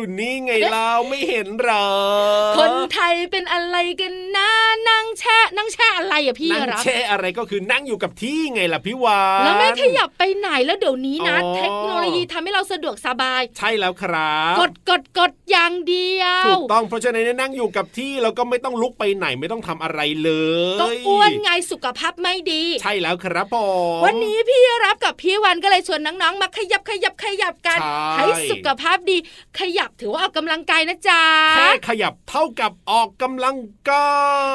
อยู่นี่ไงเราไม่เห็นหรอ คนไทยเป็นอะไรกันนะนั่งแช่นั่งแช่อะไรอะพี่นั่งรับแช่อะไรก็คือนั่งอยู่กับที่ไงล่ะพี่วานแล้วไม่ขยับไปไหนแล้วเดี๋ยวนี้นะอ๋อเทคโนโลยีทำให้เราสะดวกสบาย ใช่แล้วครับ กดกดกดอย่างเดียวถูกต้องเพราะฉะนั้นเนี่ยนั่งอยู่กับที่แล้วก็ไม่ต้องลุกไปไหนไม่ต้องทำอะไรเลยก็อ้วนไงสุขภาพไม่ดี ใช่แล้วครับผมวันนี้พี่รับกับพี่วันก็เลยชวนน้องๆมาขยับขยับขยับกันใช่ให้สุขภาพดี ขยับถือว่าออกกำลังกายนะจ๊ะแค่ขยับเท่ากับออกกำลังกา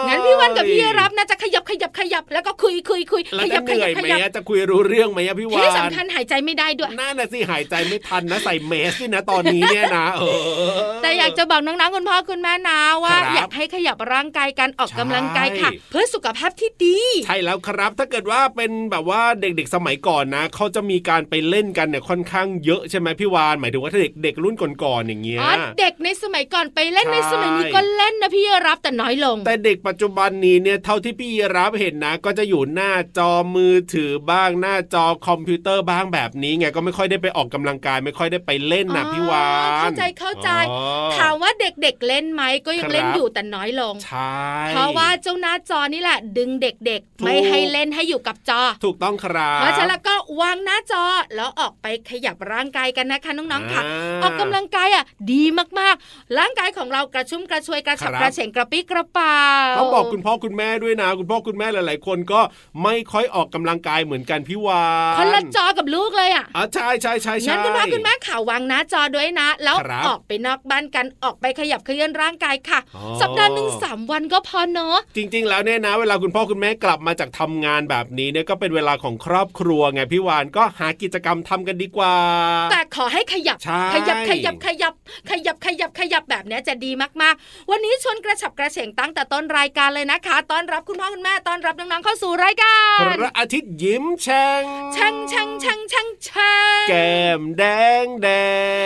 ยงั้นพี่วันกับพี่รับนะจะขยับขยับขยับแล้วก็คุยคุยคุยแล้วขจะยับเหขนื่ยัอยบขไหมยับอะจะคุยรู้เรื่องไหมอะพี่วานที่สำคัญหายใจไม่ได้ด้วยน่าน่ะสิหายใจไม่ทันนะใส่เมสสินะตอนนี้เนี่ยนะเออแต่อยากจะบอกน้องๆคุณพ่อคุณแม่นะว่าครับอยากให้ขยับร่างกายกันออกใช่กำลังกายค่ะ เพื่อสุขภาพที่ดี ใช่แล้วครับ ถ้าเกิดว่าเป็นแบบว่าเด็กๆสมัยก่อนนะเขาจะมีการไปเล่นกันเนี่ยค่อนข้างเยอะใช่ไหมพี่วานหมายถึงว่าถ้าเด็กเด็กรุ่นก่อนๆอย่างเงี้ยอ๋อเด็กในสมัยก่อนไปเล่นใช่ในสมัยนี้ก็เล่นนะพี่รับแต่น้อยลง แต่เด็กปัจจุบันนี้เนี่ยเท่าที่พี่รับเห็นนะ ก็จะอยู่หน้าจอมือถือบ้างหน้าจอคอมพิวเตอร์บ้างแบบนี้ไงก็ไม่ค่อยได้ไปออกกำลังกาย ไม่ค่อยได้ไปเล่นนะอ๋อพี่วานเข้าใจเข้าใจอ๋อถามว่าเด็กๆเล่นไหมก็ยังครับเล่นอยู่แต่น้อยลงใช่เพราะว่าเจ้าหน้าจอนี่แหละ ดึงเด็กถูกๆไม่ให้เล่นให้อยู่กับจอ ถูกต้องครับเพราะฉะนั้นแล้วก็วางหน้าจอแล้วออกไปขยับร่างกายกันนะคะน้องๆค่ะาออกกำลังกายอะดีมากๆ ร่างกายของเรากระชุ่มกระชวยกระฉับครับกระเฉงกระปี้กระเป๋าต้องบอกคุณพ่อคุณแม่ด้วยนะ คุณพ่อคุณแม่หลาย ๆ คนก็ไม่ค่อยออกกำลังกายเหมือนกันพี่วานคนละจอกับลูกเลยอะอะใช่ใช่ใช่ใช่งั้นคุณพ่อคุณแม่ข่าววางหน้าจอด้วยนะ แล้วครับออกไปนอกบ้านกันออกไปขยับเขยื้อนร่างกายค่ะอ๋อสัปดาห์หนึ่งสามวันก็พอเนอะจริง ๆ แล้วเนี่ยนะ เวลาคุณพ่อคุณแม่กลับมาจากทำงานแบบนี้เนี่ยก็เป็นเวลาของครอบครัวไงพี่วานก็หากิจกรรมทำกันดีกว่า แต่ขอให้ขยับใช่ขยับขยับขยับขยับขยับขยับแบบเนี้ยจะดีมากๆ วันนี้ชวนกระฉับกระเฉงตั้งแต่ต้นรายการเลยนะคะต้อนรับคุณพ่อคุณแม่ต้อนรับน้องๆเข้าสู่รายการพระอาทิตย์ยิ้มแฉ่งช่างช่างช่างช่างช่างแก้มแดงแด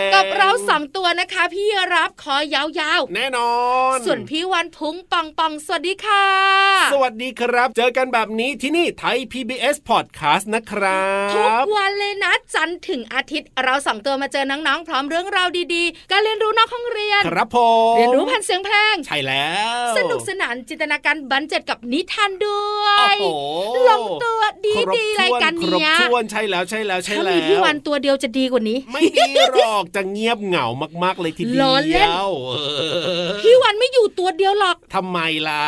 งกับเราสองตัวนะคะ พี่รับคอยาวแน่นอนๆส่วนพี่วันพุงปองปองสวัสดีค่ะ สวัสดีครับ เจอกันแบบนี้ที่นี่ไทย PBS Podcast นะครับทุกวันเลยนะจันทร์ถึงอาทิตย์เราสองตัวมาเจอน้องๆพร้อมเรื่องราวดีๆการเรียนรู้นอกห้องเรียน ครับผมเรียนรู้ผ่านเสียงเพลง ใช่แล้ว สนุกสนานจินตนาการบันเจิดกับนิทานด้วโอ้ยโหลงตัวดีครบดีถ้วนรายการครบเนี้ยถ้วนใช่แล้วใช่แล้วใช่ถ้าแล้วมีพี่วันตัวเดียวจะดีกว่านี้ ไม่ดีหรอกจะเงียบเหงามาก ๆ เลยทีเดีล้อเล่นยวเออพี่วันไม่อยู่ตัวเดียวหรอกทำไมล่ะ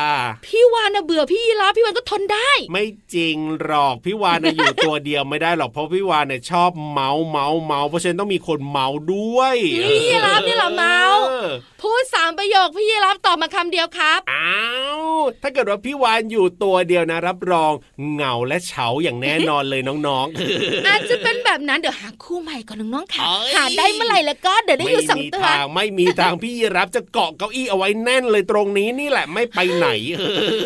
พี่วานน่ะเบื่อพี่ยีราฟพี่วันก็ทนได้ ไม่จริงหรอกพี่วานน่ะอยู่ตัวเดียวไม่ได้หรอกเพราะพี่วานเนี่ยชอบเม้าท์เม้าท์เม้าท์เพราะฉะนั้นต้องมีคนเม้าท์ด้วยพี่ยีราฟนี่เหรอเม้าท์ออพูดสามประโยคพี่ยีราฟตอบมาคำเดียวครับ อ้าว ถ้าเกิดว่าพี่วานอยู่ตัวเดียวนะ รับรองเหงาและเฉาอย่างแน่นอนเลยน้องๆ อาจจะเป็นแบบนั้นเดี๋ยวหาคู่ใหม่ก่อนน้องๆค่ะเอ้ยหาได้เมื่อไหร่แล้วก็เดี๋ยวได้อยู่สองมีตัวทางไม่มีทางพี่ยีราฟจะเกาะเก้าอี้เอาไว้แน่นเลยตรงนี้นี่แหละไม่ไปไหน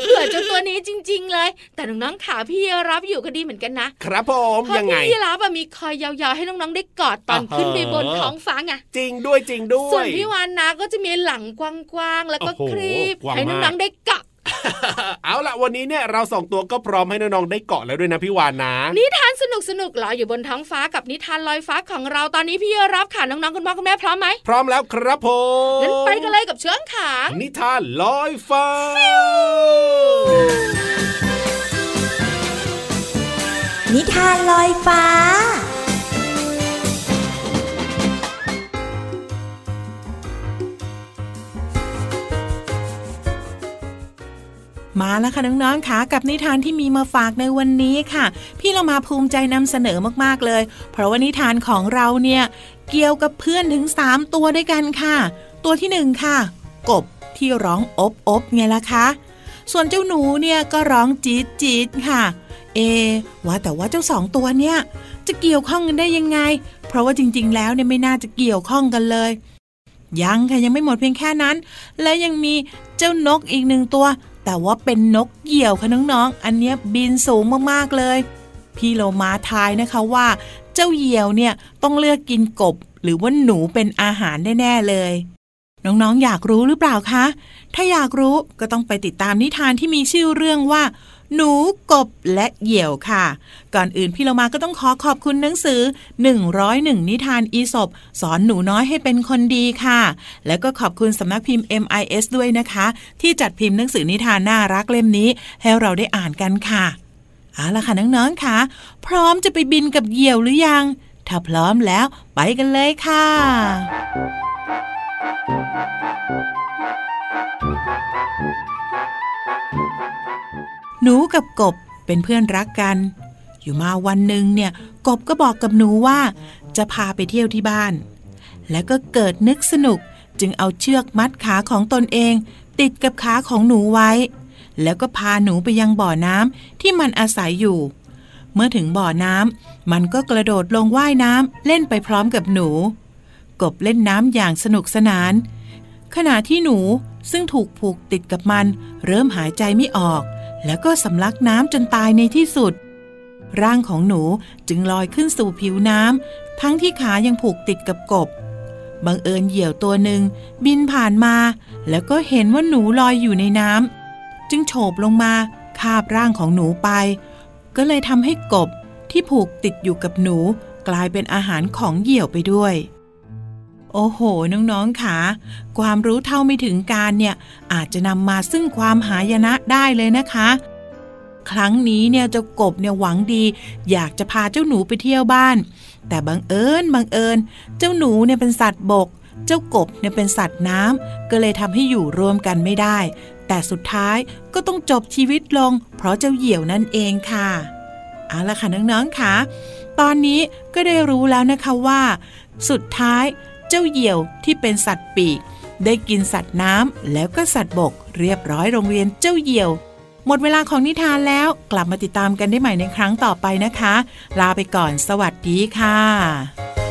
เบื่อเจ้าตัวนี้จริง ๆ เลย แต่น้องๆขาพี่ยีรับอยู่ก็ดีเหมือนกันนะครับผมเพราะยังไงพี่ยีรับอะมีคอยยาวๆให้น้องๆได้กอดตอนอ่าฮะขึ้นไปบนท้องฟ้าไงจริงด้วยจริงด้วย ส่วนพี่วานนะก็จะมีหลังกว้างๆแล้วก็โอ้โหครีบกว้างให้มากน้องๆได้เกาะเอาล่ะวันนี้เนี่ยเราสองตัวก็พร้อมให้น้องๆได้เกาะแล้วด้วยนะพี่วานนะ นิทานสนุกสนุกๆรออยู่บนท้องฟ้ากับนิทานลอยฟ้าของเราตอนนี้พี่ยีรับค่ะน้องๆคุณพ่อคุณแม่พร้อมไหมพร้อมแล้วครับผมงั้นไปกันเลยกับเชื้องขางนิทานลอยฟ้า นิทานลอยฟ้า มาแล้วค่ะน้องๆค่ะกับนิทานที่มีมาฝากในวันนี้ค่ะ พี่เรามาภูมิใจนำเสนอมากๆเลย เพราะว่านิทานของเราเนี่ยเกี่ยวกับเพื่อนถึง 3 ตัวด้วยกันค่ะ ตัวที่หนึ่งค่ะ กบที่ร้องอบอบไงล่ะคะส่วนเจ้าหนูเนี่ยก็ร้องจี๊ดจี๊ดค่ะ เอ ว่าแต่ว่าเจ้าสองตัวเนี่ยจะเกี่ยวข้องกันได้ยังไง เพราะว่าจริง ๆ แล้วเนี่ยไม่น่าจะเกี่ยวข้องกันเลยยังค่ะยังไม่หมดเพียงแค่นั้น และยังมีเจ้านกอีกหนึ่งตัว แต่ว่าเป็นนกเหยี่ยวค่ะน้องๆ อันเนี้ยบินสูงมากๆเลย พี่โลมาทายนะคะว่า เจ้าเหยี่ยวเนี่ยต้องเลือกกินกบ หรือว่าหนูเป็นอาหารแน่ๆเลย น้องๆ อยากรู้หรือเปล่าคะ ถ้าอยากรู้ก็ต้องไปติดตามนิทานที่มีชื่อเรื่องว่า หนูกบและเหยี่ยวค่ะ ก่อนอื่นพี่เรามาก็ต้องขอขอบคุณหนังสือ 101 นิทานอีสบสอนหนูน้อยให้เป็นคนดีค่ะ แล้วก็ขอบคุณสำนักพิมพ์ MIS ด้วยนะคะ ที่จัดพิมพ์หนังสือนิทานน่ารักเล่มนี้ ให้เราได้อ่านกันค่ะเอาละค่ะน้องๆค่ะ พร้อมจะไปบินกับเหยี่ยวหรือยัง ถ้าพร้อมแล้วไปกันเลยค่ะ หนูกับกบเป็นเพื่อนรักกัน อยู่มาวันหนึ่งเนี่ยกบก็บอกกับหนูว่าจะพาไปเที่ยวที่บ้าน แล้วก็เกิดนึกสนุกจึงเอาเชือกมัดขาของตนเอง ติดกับขาของหนูไว้ แล้วก็พาหนูไปยังบ่อน้ำที่มันอาศัยอยู่ เมื่อถึงบ่อน้ำมันก็กระโดดลงว่ายน้ำเล่นไปพร้อมกับหนู กบเล่นน้ำอย่างสนุกสนาน ขณะที่หนูซึ่งถูกผูกติดกับมัน เริ่มหายใจไม่ออก แล้วก็สำลักน้ำจนตายในที่สุด ร่างของหนูจึงลอยขึ้นสู่ผิวน้ำทั้งที่ขายังผูกติดกับกบ บังเอิญเหยี่ยวตัวหนึ่งบินผ่านมา แล้วก็เห็นว่าหนูลอยอยู่ในน้ำจึงโฉบลงมาคาบร่างของหนูไป ก็เลยทำให้กบที่ผูกติดอยู่กับหนู กลายเป็นอาหารของเหยี่ยวไปด้วย โอ้โห น้องๆค่ะ ความรู้เท่าไม่ถึงการเนี่ย อาจจะนำมาซึ่งความหายนะได้เลยนะคะ ครั้งนี้เนี่ยเจ้ากบเนี่ยหวังดี อยากจะพาเจ้าหนูไปเที่ยวบ้าน แต่บังเอิญบังเอิญ เจ้าหนูเนี่ยเป็นสัตว์บก เจ้ากบเนี่ยเป็นสัตว์น้ำก็เลยทำให้อยู่รวมกันไม่ได้ แต่สุดท้ายก็ต้องจบชีวิตลง เพราะเจ้าเหี่ยวนั่นเองค่ะเอาละค่ะน้องๆค่ะ ตอนนี้ก็ได้รู้แล้วนะคะว่า สุดท้าย เจ้าเหยี่ยวที่เป็นสัตว์ปีก ได้กินสัตว์น้ำแล้วก็สัตว์บก เรียบร้อยโรงเรียนเจ้าเหยี่ยว หมดเวลาของนิทานแล้วกลับมาติดตามกันได้ใหม่ในครั้งต่อไปนะคะ ลาไปก่อนสวัสดีค่ะ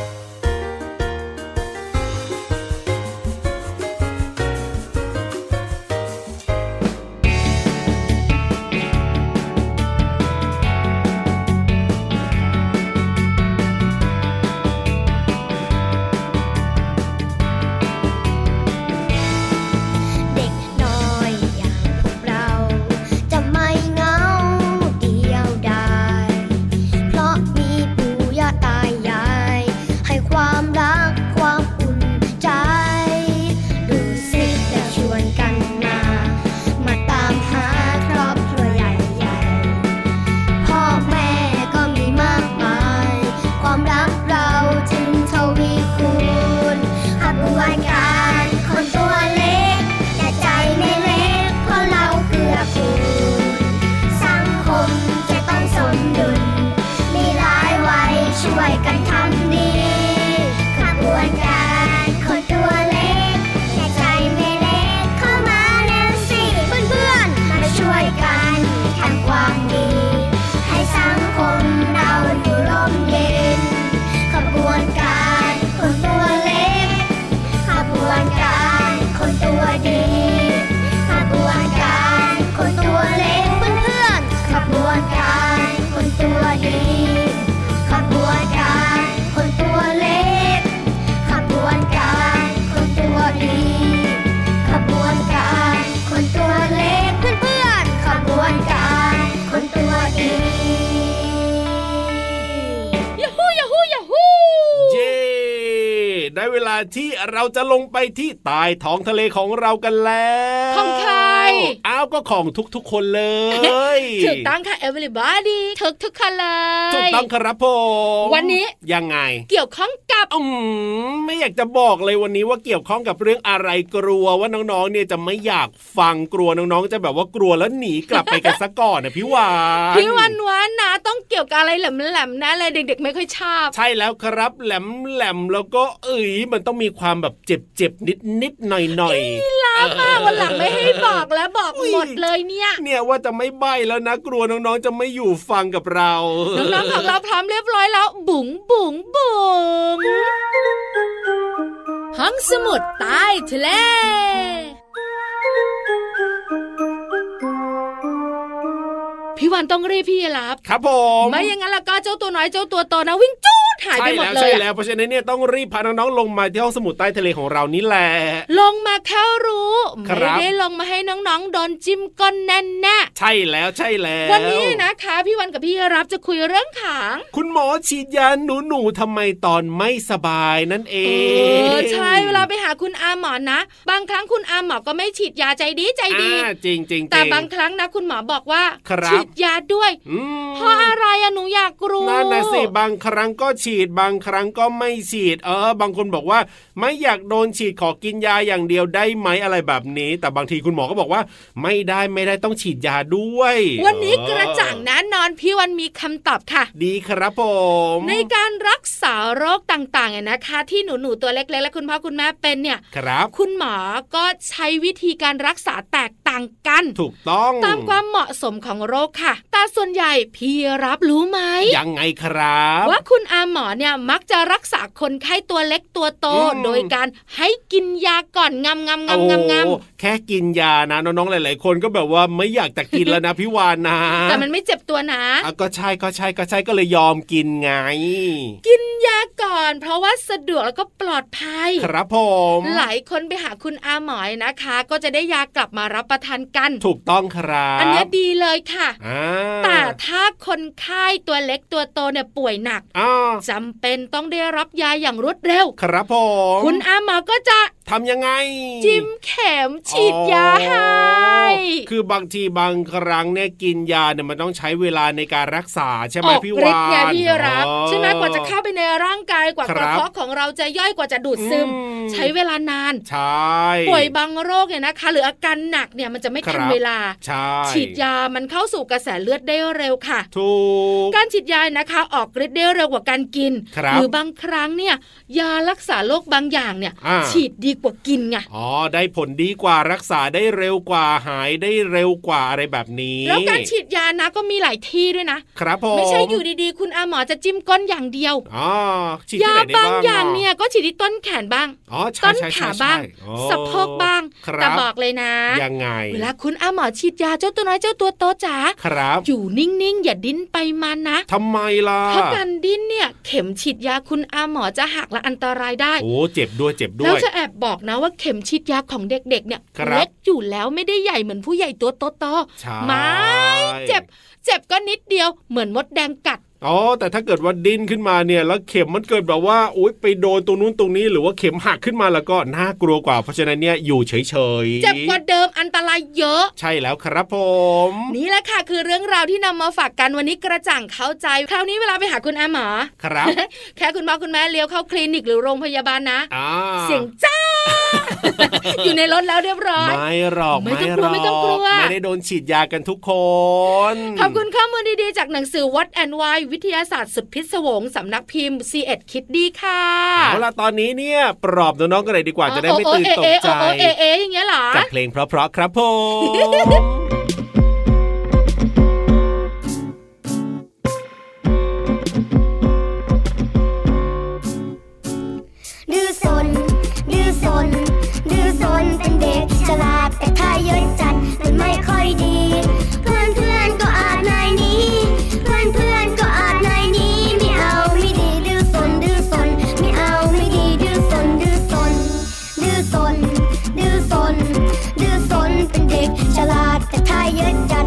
ที่เราจะลงไปที่ใต้ท้องทะเลของเรากันแล้วของใครอ้าวก็ของทุกๆคนเลยถูกต้องค่ะ everybody ทุกทุกๆคนเลยถูกต้องครับผมวันนี้ยังไง เกี่ยวข้องกับอืมไม่อยากจะบอกเลยวันนี้ว่าเกี่ยวข้องกับเรื่องอะไรกลัวว่าน้องๆเนี่ยจะไม่อยากฟังกลัวน้องๆจะแบบว่ากลัวแล้วหนีกลับไปกันซะก่อนนะพี่วานพี่วันวานนะต้องเกี่ยวกับอะไรแหลมๆนะเลยเด็ก ๆ ไม่ค่อยชอบ ใช่แล้วครับแหลมแหลมๆแล้วก็เอ้ยมันต้องมีความแบบเจ็บเจ็บนิดนิดๆหน่อยหน่อยลามาวันหลังไม่ให้บอกแล้วบอกหมดเลยเนี่ย เนี่ยว่าจะไม่ใบแล้วนะกลัวน้องๆจะไม่อยู่ฟังกับเราน้องๆของเราพร้อมเรียบร้อยแล้ว บุ๋งบุ๋งบุ๋งห้องสมุดใต้ทะเลพี่วันต้องรีบพี่รับ ครับผม ไม่อย่างนั้นแล้วก็เจ้าตัวน้อยเจ้าตัวโตนะวิ่งจูด หายไปใช่หมดแล้วเลใช่ยอะแล้วเพราะฉะนั้นเนี่ยต้องรีบพาน้องๆลงมาที่ห้องสมุดใต้ทะเลของเรานี่แหละลงมาแค่รู้ครัไม่บได้ลงมาให้น้องๆโดนจิ้มก้นแน่แน่ใช่แล้วใช่แล้ววันนี้นะคะ พี่วันกับพี่รับจะคุยเรื่องขาง คุณหมอฉีดยาหนูหนูๆทำไมตอนไม่สบายนั่นเอเองอใช่เวลาไปหาคุณอาหมอนะ บางครั้งคุณอาหมอก็ไม่ฉีดยาใจดีใจดีอ่าจริงจริงๆแต่บางครั้งนะ คุณหมอบอกว่าครับฉีดยาด้วยอืมเพราะอะไรอะหนูอยากรู้นั่นนะสิบางครั้งก็ฉีดบางครั้งก็ไม่ฉีด เออ บางคนบอกว่า ไม่อยากโดนฉีดขอกินยาอย่างเดียวได้ไหมอะไรแบบนี้ แต่บางทีคุณหมอก็บอกว่า ไม่ได้ไม่ได้ต้องฉีดยาด้วย วันนี้เออกระจ่างแน่นอนพี่วันมีคำตอบค่ะ ดีครับผม ในการรักษาโรคต่างๆเนี่ยนะคะ ที่หนูหนูๆตัวเล็กๆและคุณพ่อคุณแม่เป็นเนี่ยครับคุณหมอก็ใช้วิธีการรักษาแตกต่างกัน ถูกต้องตามความเหมาะสมของโรคค่ะ แต่ส่วนใหญ่พี่รับรู้ไหมยังไงครับ ว่าคุณอาหมอเนี่ยมักจะรักษาคนไข้ตัวเล็กตัวโตอืมโดยการให้กินยาก่อนงำงำงำงำงโอ้แค่กินยานะน้องๆหลาย ๆ คนก็แบบว่าไม่อยากจะกินแล้วนะพี่วานนะำแต่มันไม่เจ็บตัวนะอะก็ใช่ก็ใช่ก็ใช่ก็เลยยอมกินไง กินยาก่อน เพราะว่าสะดวกแล้วก็ปลอดภัย ครับผมหลายคนไปหาคุณอาหมอยนะคะ ก็จะได้ยากลับมารับประทานกัน ถูกต้องครับอันเนี้ยดีเลยค่ะอ่าแต่ถ้าคนไข้ตัวเล็กตัวโตเนี่ยป่วยหนักอ่าจำเป็นต้องได้รับยาอย่างรวดเร็ว ครับผม คุณอาหมอก็จะ ทำยังไง จิ้มเข็มฉีดยาให้คือบางทีบางครั้งเนี่ยกินยาเนี่ยมันต้องใช้เวลาในการรักษาใช่ไหมออกพี่ฤวาทธิ์ไงนพี่รับอ๋อใช่ไหมกว่าจะเข้าไปในร่างกายกว่าคกรับระเพาะของเราจะย่อยกว่าจะดูดซึมอืมใช้เวลานานใช่ป่วยบางโรคเนี่ยนะคะ หรืออาการหนักเนี่ยมันจะไม่ทันครับเวลาใช่ฉีดยามันเข้าสู่กระแสเลือดได้เร็วค่ะถูกการฉีดยานะคะออกฤทธิ์ได้เร็วกว่าการกินครับหรือบางครั้งเนี่ยยารักษาโรคบางอย่างเนี่ยอ่าฉีดดีกว่ากินไงอ๋อได้ผลดีกว่ารักษาได้เร็วกว่าหายได้เร็วกว่าอะไรแบบนี้ แล้วการฉีดยานะก็มีหลายที่ด้วยนะครับผมไม่ใช่อยู่ดีๆ คุณอาหมอจะจิ้มก้นอย่างเดียวอ๋อฉีดยาที่ไหนได้บางบ้างอย่างเนี่ยก็ฉีดที่ต้นแขนบ้างอ๋อใช่ต้นใช่ใช่ขาใช่บ้างอ๋อสะโพกบ้างครับแต่บอกเลยนะยังไงเวลาคุณอาหมอฉีดยาเจ้าตัวน้อยเจ้าตัวโตจ๋าครับอยู่นิ่งๆอย่าดิ้นไปมานะทำไมล่ะเพราะการดิ้นเนี่ยเข็มฉีดยาคุณอาหมอจะหักและอันตรายได้โอ้เจ็บด้วยเจ็บด้แล้ววยจะแอบบอกนะว่าเข็มฉีดยาของเด็กๆเนี่ยครับเล็กอยู่แล้วไม่ได้ใหญ่เหมือนผู้ใหญ่ตัวโตใช่ๆไม่เจ็บ เจ็บก็นิดเดียวเหมือนมดแดงกัด อ๋อแต่ถ้าเกิดว่าดิ้นขึ้นมาเนี่ย แล้วเข็มมันเกิดแบบว่าอุ๊ยไปโดนตรงนู้นตรงนี้ หรือว่าเข็มหักขึ้นมาแล้วก็น่ากลัวกว่า เพราะฉะนั้นเนี่ยอยู่เฉยๆเจ็บกว่าเดิมอันตรายเยอะ ใช่แล้วครับผม นี่แหละค่ะคือเรื่องราวที่นำมาฝากกันวันนี้กระจ่างเข้าใจ คราวนี้เวลาไปหาคุณอาหมอครับ แค่คุณพ่อคุณแม่เลี้ยวเข้าคลินิกหรือโรงพยาบาลนะอ่าเสียงจ้าอยู่ในรถแล้วเรียบร้อย ไม่หรอกไม่ต้องกลัวหรไม่ต้องกลัวไม่ได้โดนฉีดยากันทุกคนขอบคุณข้อมูลดีๆจากหนังสือ What and Why วิทยาศาสตร์สุดพิศวงสำนักพิมพ์ C ีเอ็ดคิดดีค่ะเอาล่ะตอนนี้เนี่ยปลอบน้องๆกันเลยดีกว่าจะได้ไม่โอ้ตื่นโอ้ตกเอะใจเอะโอ้โอ้เอะเอะอย่างเงี้ยเหรอกับเพลงเพราะๆครับผมดื้อซนดื้อซนดื้อซนเป็นเด็กฉลาดแต่ถ้าเยอะจัดมันไม่ค่อยดี เยอะจัด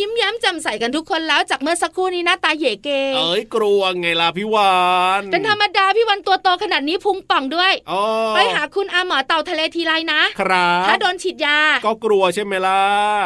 ซนไม่ เอาไม่ดีไม่ดื้อซนไม่ดื้อซนตอนนี้กลับมายิ้มแย้มแจ่มใสกันทุกคนแล้วจากเมื่อสักครู่นี้หน้าตาเหย่เกเอ้ยกลัวไงล่ะพี่วานเป็นธรรมดาพี่วันตัวโตขนาดนี้พุงป่องด้วยอ๋อไปหาคุณอาหมอเต่าทะเลทีไรนะครับถ้าโดนฉีดยา ก็กลัวใช่ไหมล่ะ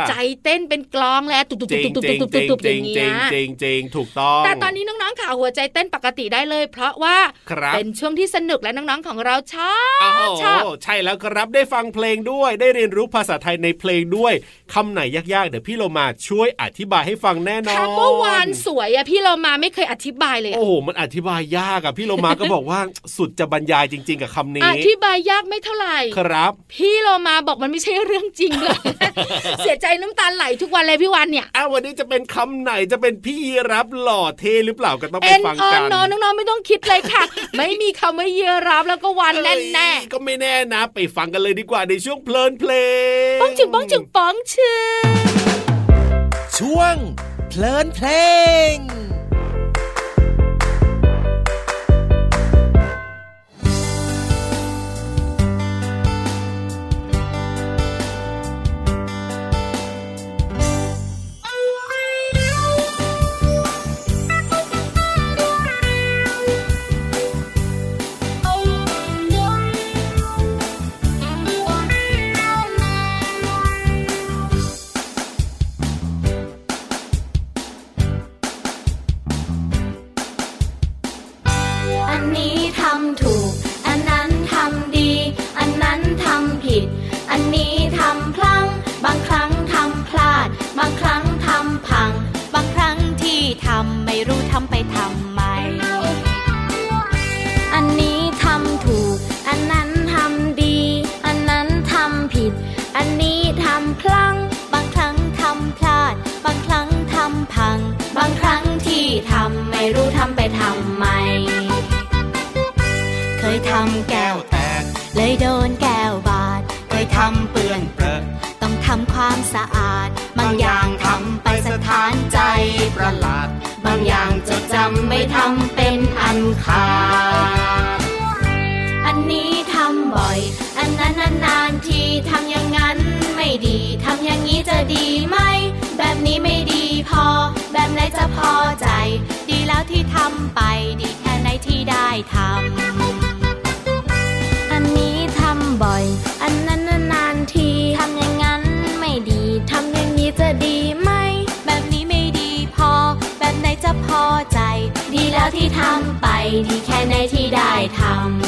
ใจเต้นเป็นกลองแล้วตุบตุบจริตุงบตุบจริงตุบจตุริบงตุบจอริงย่างจริเงี้งยจริงจริงถูกต้อง แต่ตอนนี้น้องๆข่าวหัวใจเต้นปกติได้เลย เพราะว่าครับเป็นช่วงที่สนุกและน้องๆของเราชอโอ้บโหชอบใช่แล้วครับได้ฟังเพลงด้วย ได้เรียนรู้ภาษาไทยในเพลงด้วยคำไหนยากๆ เดี๋ยวพี่เรามาช่วยอธิบายให้ฟังแน่นอนคำว่าวานสวยอะพี่เรามาไม่เคยอธิบายเลยอะโอ้โหมันอธิบายยากอะพี่เรามาก็บอกว่าสุดจะบรรยายจริง ๆ กับคำนี้ อธิบายยากไม่เท่าไหร่ครับ พี่เรามาบอกมันไม่ใช่เรื่องจริงเลยเสียใจน้ำตาไหลทุกวันเลยพี่วันเนี่ยอ้าววันนี้จะเป็นคำไหนจะเป็นพี่รับหล่อเท่หรือเปล่าก็ต้องไปเอ็นฟังออกันนนน้องๆไม่ต้องคิดเลยค่ะ ไม่มีคำว่าเยรับแล้วก็วันแน่แน่เอ้ยก็ไม่แน่นะ ไปฟังกันเลยดีกว่าในช่วงเพลินเพลงป้องจึงป้องจึงป้องชื่อ ช่วงเพลินเพลงำแก้วแตก เลยโดนแก้วบาดเคยทำเปื้อนเปรอะต้องทำความสะอาด บางอย่างทำไปสถานใจประหลาด บางอย่างจดจำไม่ทำเป็นอันขาด อันนี้ทำบ่อย อันนั้นนานๆทีทำอย่างนั้นไม่ดีทำอย่างนี้จะดีไหม แบบนี้ไม่ดีพอ แบบไหนจะพอใจ ดีแล้วที่ทำไป ดีแค่ไหนที่ได้ทอั ที่ทำไปดีแค่ไหนที่ได้ทำ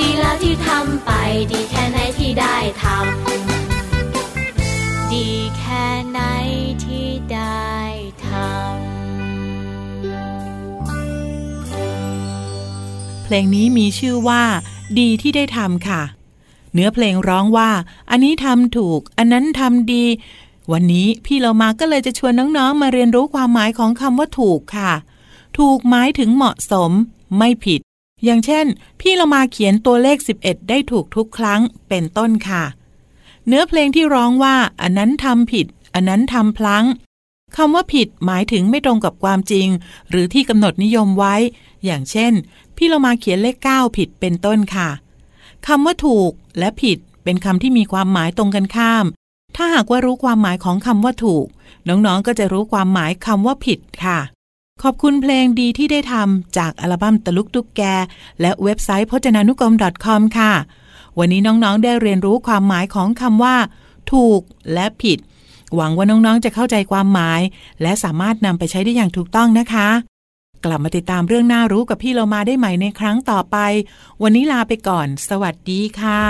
ดีแล้วที่ทำไป ดีแค่ไหนที่ได้ทำดีแค่ไหนที่ได้ทำเพลงนี้มีชื่อว่า ดีที่ได้ทำค่ะ เนื้อเพลงร้องว่า อันนี้ทำถูก อันนั้นทำดี วันนี้พี่เรามาก็เลยจะชวนน้องๆ มาเรียนรู้ความหมายของคำว่าถูกค่ะ ถูกหมายถึงเหมาะสม ไม่ผิด อย่างเช่น พี่เรามาเขียนตัวเลข 11 ได้ถูกทุกครั้งเป็นต้นค่ะ เนื้อเพลงที่ร้องว่า อันนั้นทำผิด อันนั้นทำพลั้งคำว่าผิดหมายถึงไม่ตรงกับความจริง หรือที่กำหนดนิยมไว้ อย่างเช่น พี่เรามาเขียนเลข 9 ผิดเป็นต้นค่ะคำว่าถูกและผิดเป็นคำที่มีความหมายตรงกันข้าม ถ้าหากว่ารู้ความหมายของคำว่าถูก น้องๆก็จะรู้ความหมายคำว่าผิดค่ะ ขอบคุณเพลงดีที่ได้ทำจากอัลบั้มตะลุกตุกแก และเว็บไซต์พจนานุกรม .com ค่ะ วันนี้น้องๆได้เรียนรู้ความหมายของคำว่า ถูกและผิด หวังว่าน้องๆจะเข้าใจความหมาย และสามารถนำไปใช้ได้อย่างถูกต้องนะคะ กลับมาติดตามเรื่องน่ารู้กับพี่เรามาได้ใหม่ในครั้งต่อไป วันนี้ลาไปก่อน สวัสดีค่ะ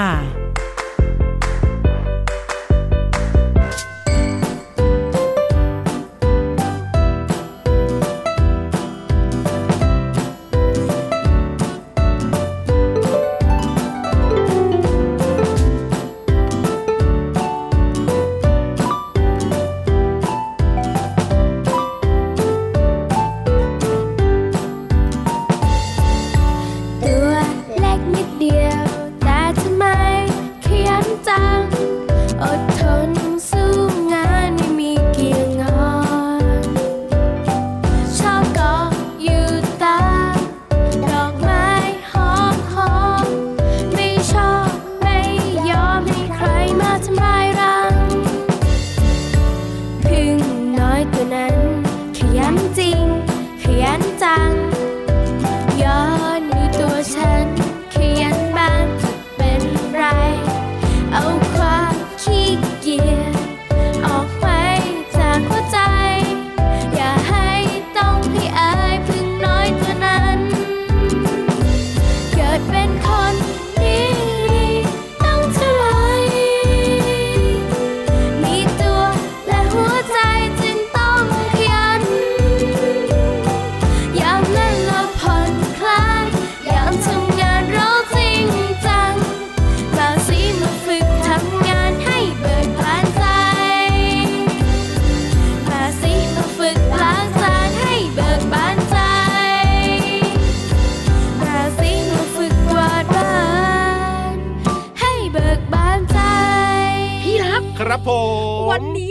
ผม วันนี้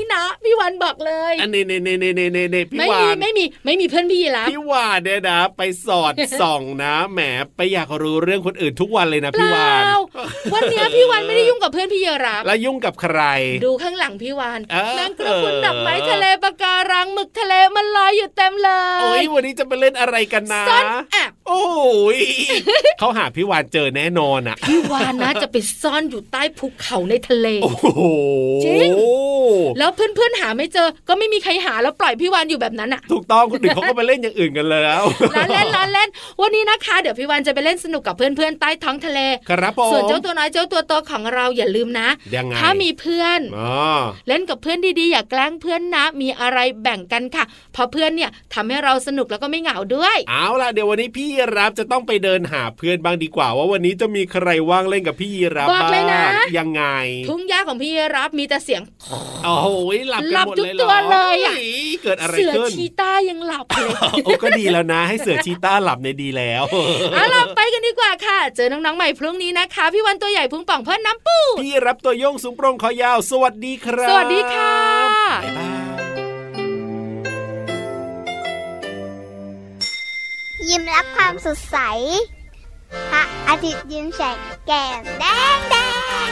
วันบอกเลยอันนี้เน่เน่เน่เน่เน่เน่พี่ไม่วามีนไม่มีไม่มีเพื่อนพี่รับพี่วานเนี่ยนะ ไปสอดส่องนะแหมไปอยากรู้เรื่องคนอื่นทุกวันเลยนะเปพี่วาล่านวันเนี้ยพี่วันไม่ได้ยุ่งกับเพื่อนพี่เยรับแล้วยุ่งกับใคร ดูข้างหลังพี่วานเออแมงกระพรุนดอกไม้ทะเลปะการังหมึกทะเลมันลอยอยู่เต็มเลโอ้ยยวันนี้จะไปเล่นอะไรกันนะซ่อนแอบโอ้ยเขาหาพี่วานเจอแน่นอนอะพี่วานนะจะไปซ่อนอยู่ใต้ภูเขาในทะเลโอ้โหจริงแล้วเพื่อนๆหาไม่เจอก็ไม่มีใครหาแล้วปล่อยพี่วานอยู่แบบนั้นอะ ถูกต้องคนอื่นเขาก็ไปเล่นอย่างอื่นกันแล้วล้อเล่นล้อเล่น วันนี้นะคะ เดี๋ยวพี่วานจะไปเล่นสนุกกับเพื่อนๆใต้ท้องทะเล ครับผมส่วนเจ้าตัวน้อยเจ้าตัวโตของเราอย่าลืมนะยังไงถ้ามีเพื่อนอ๋อเล่นกับเพื่อนดีๆ อย่าแกล้งเพื่อนนะ มีอะไรแบ่งกันค่ะเพราะเพื่อนเนี่ยทำให้เราสนุกแล้วก็ไม่เหงาด้วย เอาล่ะเดี๋ยววันนี้พี่ยีรับจะต้องไปเดินหาเพื่อนบ้างดีกว่า ว่าวันนี้จะมีใครว่างเล่นกับพี่ยีรับบอกเลยนะบ้างยังไง ทุ่งหญ้าของพี่รับมีแต่เสียงโอ้โหหลับกันหลับหมดทุกเลยตัวเลยอะฮ้เกิดอะไรเสือขึ้นชีต้ายังหลับเลยโอ้ก็ดีแล้วนะ ให้เสือชีต้าหลับในยดีแล้วเอาล่ะไปกันดีกว่าค่ะ เจอน้องๆใหม่พรุ่งนี้นะคะ พี่วันตัวใหญ่พุงป่องเพื่อนน้ำปูพี่รับตัวโยงสูงโปร่งคอยาว สวัสดีครับ สวัสดีค่ะบ๊ายบายยิ้มรับความสดใส พระอาทิตย์ยิ้มแฉกแก้มแดงแดง